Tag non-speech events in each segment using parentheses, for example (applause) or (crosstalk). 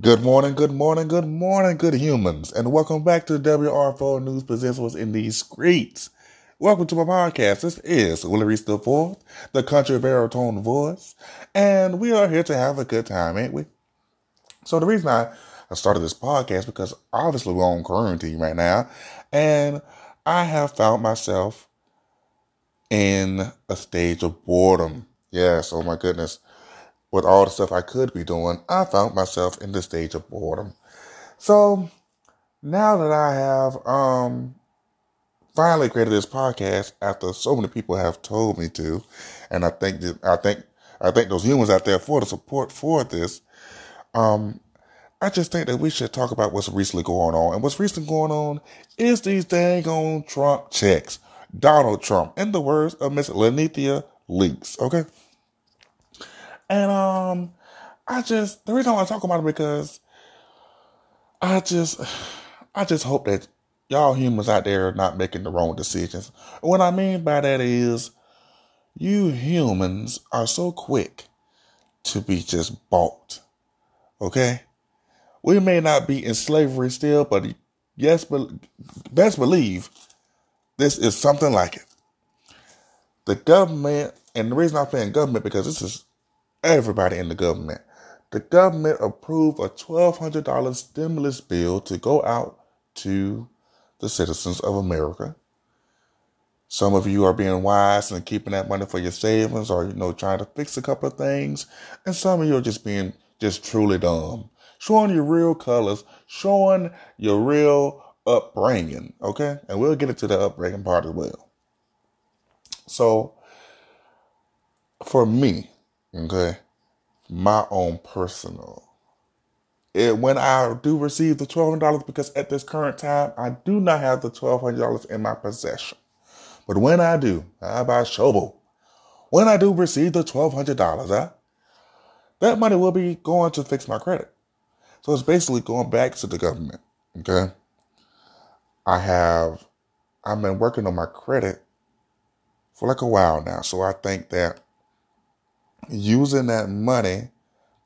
Good morning, good morning, good morning, good humans, and welcome back to WR4 News Presents What's in These Streets. Welcome to my podcast. This is Willie the Fourth, the country baritone voice, and we are here to have a good time, ain't we? So the reason I started this podcast because obviously we're on quarantine right now, and I have found myself in a stage of boredom. Yes, oh my goodness with all the stuff I could be doing, I found myself in the stage of boredom. So now that I have um finally created this podcast after so many people have told me to, and I think that I think I think those humans out there for the support for this, um, I just think that we should talk about what's recently going on. And what's recently going on is these dang on Trump checks. Donald Trump, in the words of Miss Lenithia Leaks, okay? And um, I just the reason I want to talk about it because I just I just hope that y'all humans out there are not making the wrong decisions. What I mean by that is you humans are so quick to be just bought. Okay? We may not be in slavery still, but yes, but best believe this is something like it. The government, and the reason I'm saying government because this is everybody in the government. The government approved a $1,200 stimulus bill to go out to the citizens of America. Some of you are being wise and keeping that money for your savings or, you know, trying to fix a couple of things. And some of you are just being just truly dumb, showing your real colors, showing your real upbringing. Okay. And we'll get into the upbringing part as well. So for me, Okay. My own personal. It, when I do receive the $1,200, because at this current time, I do not have the $1,200 in my possession. But when I do, I buy shovel. When I do receive the $1,200, huh, that money will be going to fix my credit. So it's basically going back to the government. Okay. I have, I've been working on my credit for like a while now. So I think that using that money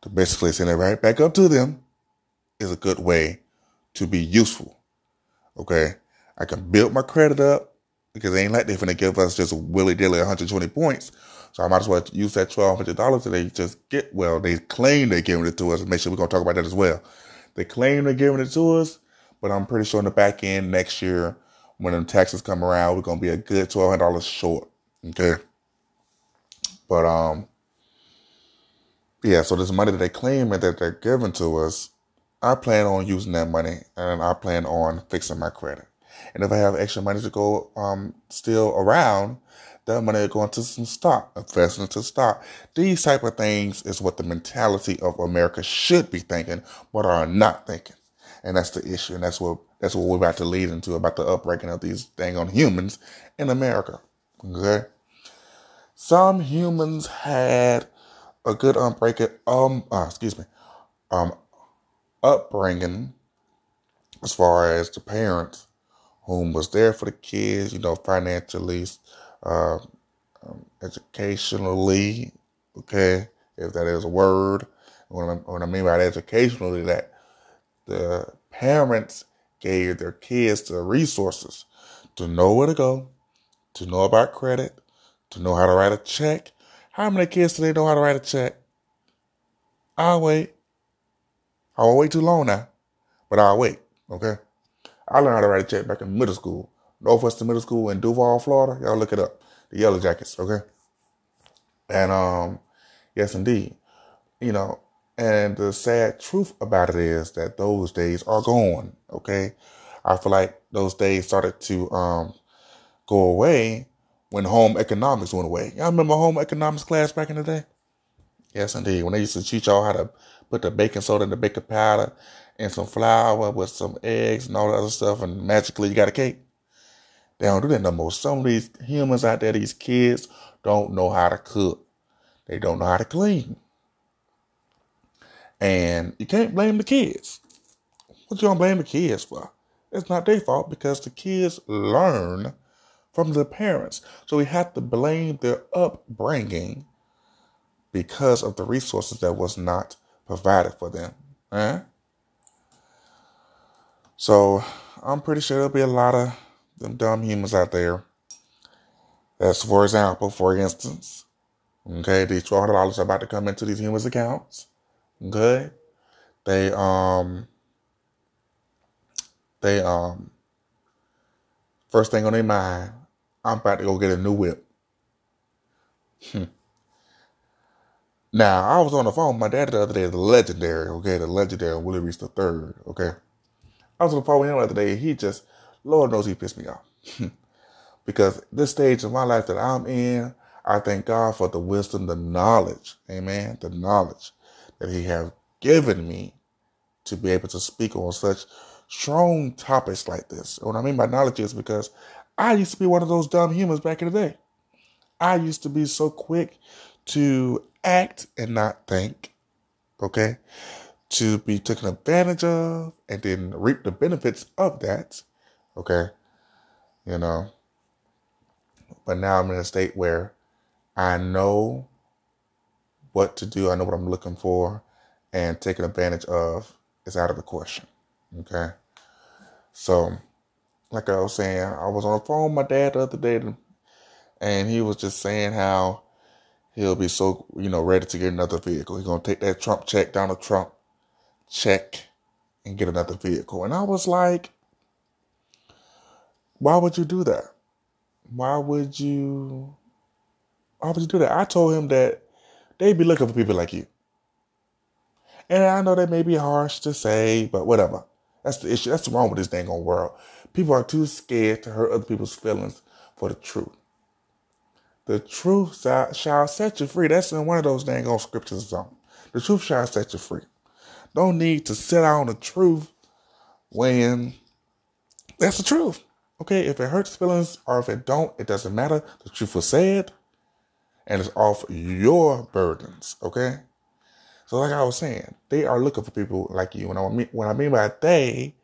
to basically send it right back up to them is a good way to be useful. Okay. I can build my credit up because they ain't like they're going to give us just willy dilly 120 points. So I might as well use that $1,200 that they just get. Well, they claim they're giving it to us. Make sure we're going to talk about that as well. They claim they're giving it to us, but I'm pretty sure in the back end next year, when the taxes come around, we're going to be a good $1,200 short. Okay. But, um, yeah, so this money that they claim and that they're giving to us, I plan on using that money and I plan on fixing my credit. And if I have extra money to go um, still around, that money will go into some stock, investing into stock. These type of things is what the mentality of America should be thinking, but are not thinking. And that's the issue. And that's what that's what we're about to lead into about the upbreaking of these dang on humans in America. Okay. Some humans had a good unbreaking um uh, excuse me um upbringing as far as the parents whom was there for the kids, you know, financially, uh, um, educationally, okay, if that is a word. What I, what I mean by educationally, that the parents gave their kids the resources to know where to go, to know about credit, to know how to write a check, how many kids today know how to write a check? I'll wait. I won't wait too long now, but I'll wait. Okay. I learned how to write a check back in middle school, Northwestern Middle School in Duval, Florida. Y'all look it up. The Yellow Jackets. Okay. And um, yes, indeed. You know, and the sad truth about it is that those days are gone. Okay. I feel like those days started to um go away when home economics went away. Y'all remember home economics class back in the day? Yes, indeed. When they used to teach y'all how to put the baking soda in the baking powder and some flour with some eggs and all that other stuff, and magically you got a cake. They don't do that no more. Some of these humans out there, these kids, don't know how to cook. They don't know how to clean. And you can't blame the kids. What you gonna blame the kids for? It's not their fault because the kids learn from their parents. So we have to blame their upbringing because of the resources that was not provided for them. Huh? So I'm pretty sure there'll be a lot of them dumb humans out there. That's for example, for instance, okay, these twelve hundred dollars are about to come into these humans' accounts. Okay, they um they um first thing on their mind, I'm about to go get a new whip. Hmm. Now I was on the phone with my dad the other day, the legendary, okay, the legendary Willie Reese the third, okay. I was on the phone with him the other day. He just, Lord knows, he pissed me off. because this stage of my life that I'm in, I thank God for the wisdom, the knowledge, amen, the knowledge that He have given me to be able to speak on such strong topics like this. what I mean by knowledge is because I used to be one of those dumb humans back in the day. I used to be so quick to act and not think. Okay? To be taken advantage of and then reap the benefits of that. Okay? You know. But now I'm in a state where I know what to do, I know what I'm looking for, and taking advantage of is out of the question. Okay? So, like I was saying, I was on the phone with my dad the other day, and he was just saying how he'll be so, you know, ready to get another vehicle. He's going to take that Trump check, Donald Trump check, and get another vehicle. And I was like, why would you do that? Why would you, why would you do that? I told him that they'd be looking for people like you. And I know that may be harsh to say, but whatever. That's the issue. That's the wrong with this dang old world. People are too scared to hurt other people's feelings for the truth. The truth shall set you free. That's in one of those dang old scriptures something. The truth shall set you free. Don't need to sit on the truth when that's the truth. Okay, if it hurts feelings or if it don't, it doesn't matter. The truth was said, and it's off your burdens. Okay, so like I was saying, they are looking for people like you. When I mean when I mean by they,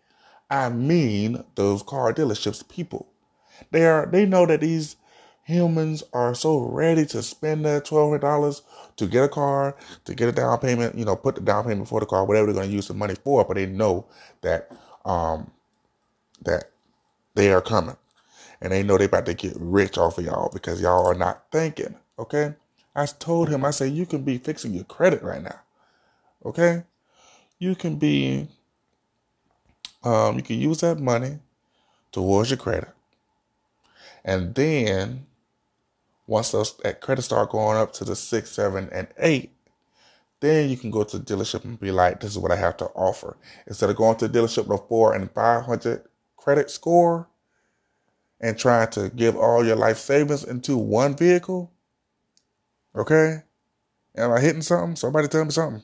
I mean those car dealerships people. They are they know that these humans are so ready to spend that twelve hundred dollars to get a car, to get a down payment, you know, put the down payment for the car, whatever they're going to use the money for. But they know that um, that they are coming, and they know they about to get rich off of y'all because y'all are not thinking. Okay, I told him, I said you can be fixing your credit right now. Okay, you can be, um, you can use that money towards your credit, and then once those that credit start going up to the six, seven, and eight, then you can go to the dealership and be like, "This is what I have to offer." Instead of going to the dealership with a four and five hundred credit score and trying to give all your life savings into one vehicle. Okay, am I hitting something? Somebody tell me something.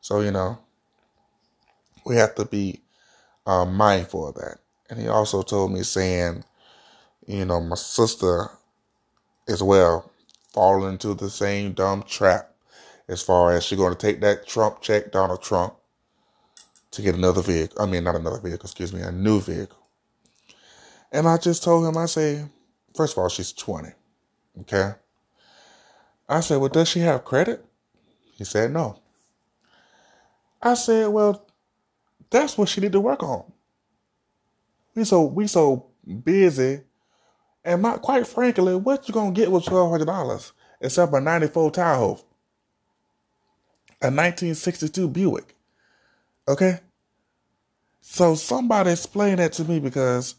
So you know, we have to be mindful of that. And he also told me saying, you know, my sister as well fall into the same dumb trap as far as she's going to take that Trump check, Donald Trump, to get another vehicle. I mean, not another vehicle, excuse me, a new vehicle. And I just told him, I say, first of all, she's 20. Okay. I said, well, does she have credit? He said, no. I said, well, that's what she need to work on. We so we so busy and my, quite frankly, what you gonna get with twelve hundred dollars except a '94 Tahoe, a 1962 Buick? Okay. So somebody explain that to me because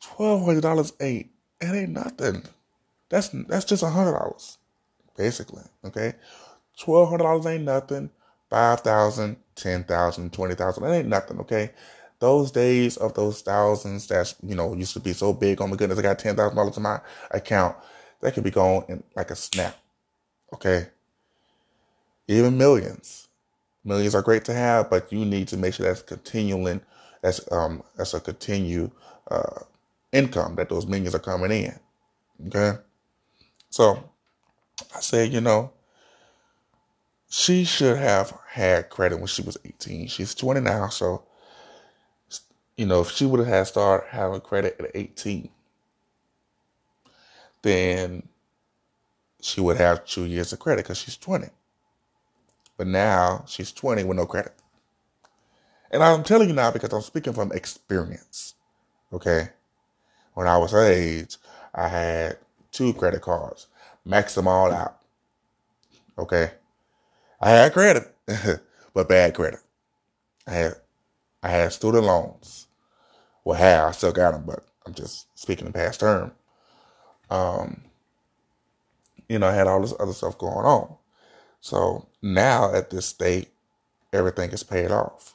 twelve hundred dollars ain't it ain't nothing. That's that's just a hundred dollars, basically. Okay, twelve hundred dollars ain't nothing. Five thousand, ten thousand, twenty thousand, that ain't nothing. Okay, those days of those thousands that's you know used to be so big. Oh my goodness, I got ten thousand dollars in my account. That could be gone in like a snap. Okay. Even millions. Millions are great to have, but you need to make sure that's continuing. That's um that's a continued uh, income that those millions are coming in. Okay. So I say, you know, she should have had credit when she was 18. She's 20 now, so you know, if she would have had started having credit at 18, then she would have two years of credit because she's 20. But now she's 20 with no credit. And I'm telling you now because I'm speaking from experience. Okay. When I was her age, I had two credit cards, max them all out. Okay. I had credit, (laughs) but bad credit. I had, I had student loans. Well, had I still got them, but I'm just speaking in past term. Um, you know, I had all this other stuff going on. So now at this state, everything is paid off.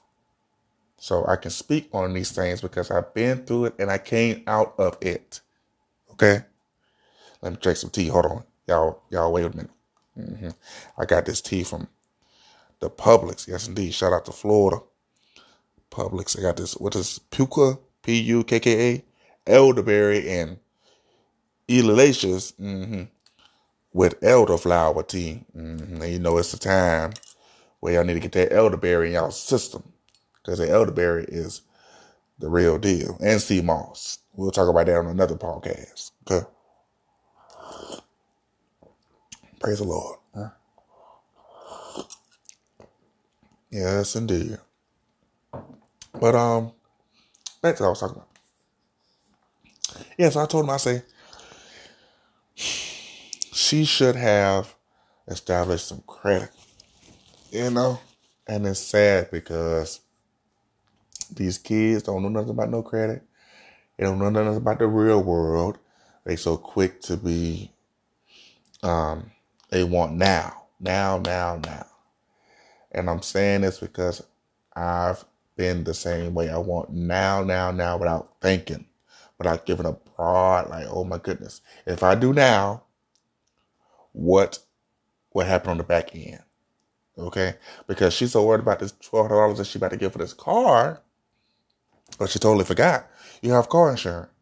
So I can speak on these things because I've been through it and I came out of it. Okay. Let me drink some tea. Hold on. Y'all, y'all wait a minute. Mm-hmm. I got this tea from the Publix. Yes, indeed. Shout out to Florida. Publix. I got this. What is Pukka? P U K K A. Elderberry and Elalacious. Mm-hmm. With elderflower tea. Mm-hmm. And you know it's the time where y'all need to get that elderberry in y'all system. Because the elderberry is the real deal. And sea moss. We'll talk about that on another podcast. Okay. Praise the Lord. Huh? Yes, indeed. But um, back to what I was talking about. Yeah, so I told him, I say, she should have established some credit. You know? And it's sad because these kids don't know nothing about no credit. They don't know nothing about the real world. They so quick to be um they want now, now, now, now. And I'm saying this because I've been the same way. I want now, now, now without thinking, without giving a broad, like, oh my goodness. If I do now, what what happened on the back end? Okay? Because she's so worried about this twelve hundred dollars that she about to get for this car, but she totally forgot. You have car insurance.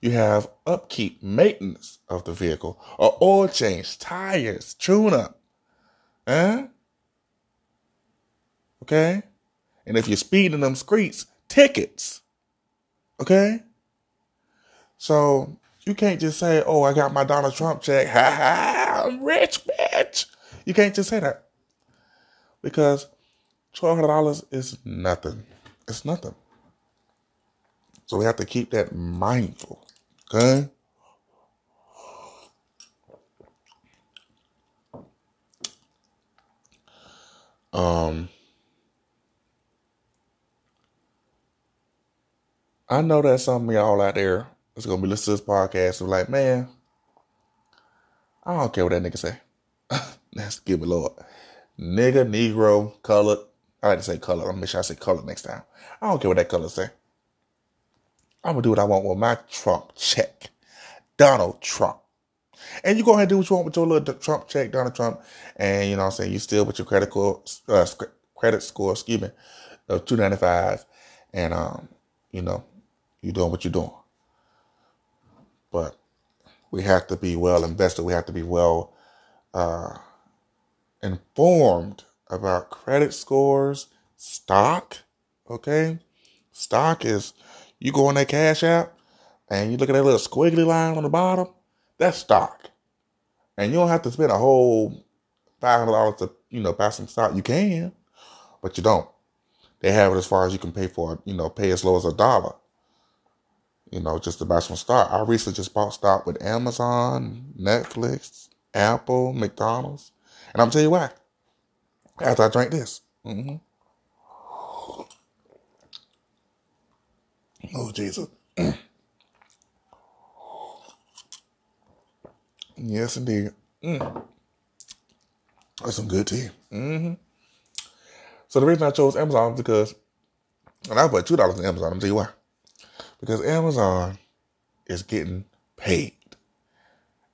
You have upkeep, maintenance of the vehicle, or oil change, tires, tune up. Huh? Eh? Okay? And if you're speeding them streets, tickets. Okay? So you can't just say, oh, I got my Donald Trump check. Ha (laughs) ha, I'm rich, bitch. You can't just say that. Because $1,200 is nothing. It's nothing. So we have to keep that mindful. Okay? Um, I know that some of y'all out there is gonna be listening to this podcast and like, man, I don't care what that nigga say. Let's give it Lord. Nigga, Negro, colored. I like to say color. I'm gonna make sure I say color next time. I don't care what that color say. I'm gonna do what I want with my Trump check. Donald Trump. And you go ahead and do what you want with your little Trump check, Donald Trump. And you know what I'm saying? You still with your credit score, uh, credit score, excuse me, of 295. And, um, you know, you're doing what you're doing. But we have to be well invested. We have to be well, uh, informed about credit scores, stock. Okay. Stock is, you go on that cash app and you look at that little squiggly line on the bottom, that's stock. And you don't have to spend a whole five hundred dollars to, you know, buy some stock. You can, but you don't. They have it as far as you can pay for, you know, pay as low as a dollar. You know, just to buy some stock. I recently just bought stock with Amazon, Netflix, Apple, McDonald's. And I'm tell you why. After I drank this. Mm-hmm. Oh Jesus. yes, indeed. Mm. That's some good tea. Mm-hmm. So the reason I chose Amazon is because, and I put two dollars in Amazon. I'm tell you why. Because Amazon is getting paid,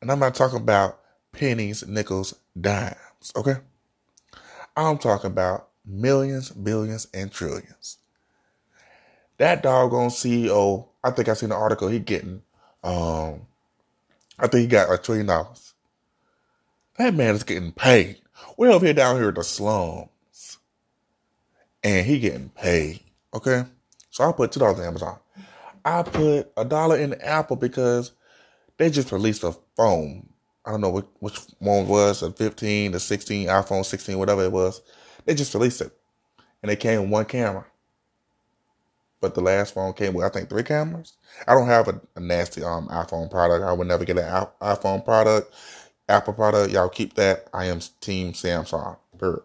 and I'm not talking about pennies, nickels, dimes. Okay, I'm talking about millions, billions, and trillions. That doggone CEO, I think I seen the article. He getting, um, I think he got a trillion dollars. That man is getting paid. We're over here down here in the slums, and he getting paid. Okay, so I put two dollars in Amazon. I put a dollar in Apple because they just released a phone. I don't know which, which one was, a 15, a 16, iPhone 16, whatever it was. They just released it and it came with one camera. But the last phone came with I think three cameras. I don't have a, a nasty um iPhone product. I would never get an iPhone product, Apple product. Y'all keep that. I am Team Samsung. Period.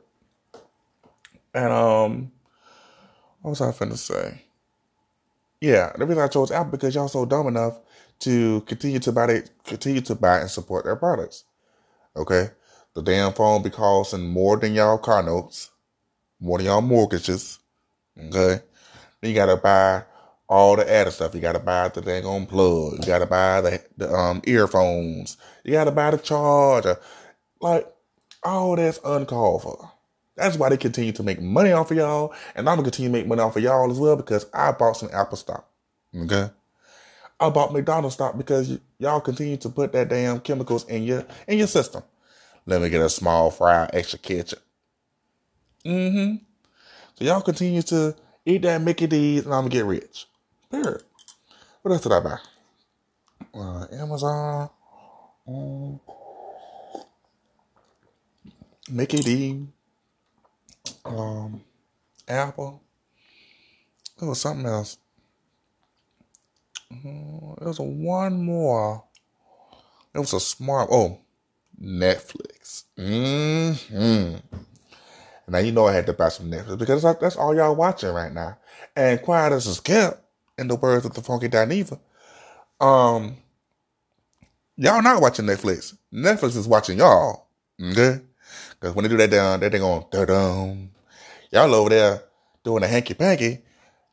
And um, what was I finna say? Yeah, the reason I chose Apple because y'all so dumb enough to continue to buy it, continue to buy and support their products. Okay, the damn phone be costing more than y'all car notes, more than y'all mortgages. Okay, then you gotta buy all the added stuff. You gotta buy the dang on plug. You gotta buy the the um earphones. You gotta buy the charger. Like all that's uncalled for. That's why they continue to make money off of y'all, and I'm gonna continue to make money off of y'all as well because I bought some Apple stock. Okay, I bought McDonald's stock because y- y'all continue to put that damn chemicals in your in your system. Let me get a small fry, extra ketchup. Mm-hmm. So y'all continue to eat that Mickey D's, and I'm gonna get rich. Period. What else did I buy? Uh, Amazon. Um, Mickey D um, Apple. It was something else. Uh, there was one more. It was a smart. Oh, Netflix. Now you know I had to buy some Netflix because that's, that's all y'all watching right now. And quiet as is kept, in the words of the Funky Dineva, um, y'all not watching Netflix. Netflix is watching y'all. Okay. Because when they do that down, that they going da dum. Y'all over there doing a hanky panky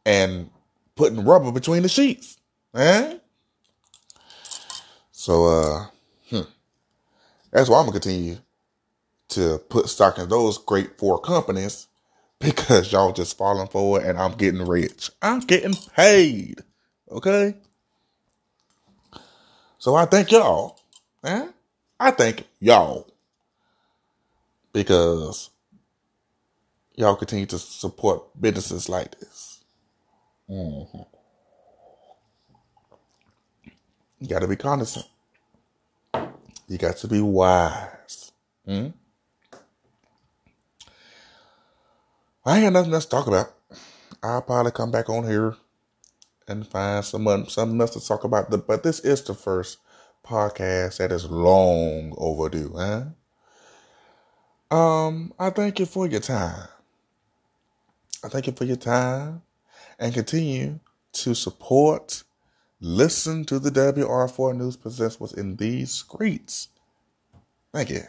and putting rubber between the sheets. Eh? So uh hmm. that's why I'm gonna continue to put stock in those great four companies (laughs) because y'all just falling for it and I'm getting rich. I'm getting paid. Okay? So I thank y'all. Eh? I thank y'all because y'all continue to support businesses like this. Mm-hmm. You got to be cognizant. You got to be wise. Hmm? I ain't got nothing else to talk about. I'll probably come back on here and find some something else to talk about. But this is the first podcast that is long overdue, huh? Um, I thank you for your time. I thank you for your time and continue to support, listen to the WR4 News presents what's in these streets. Thank you.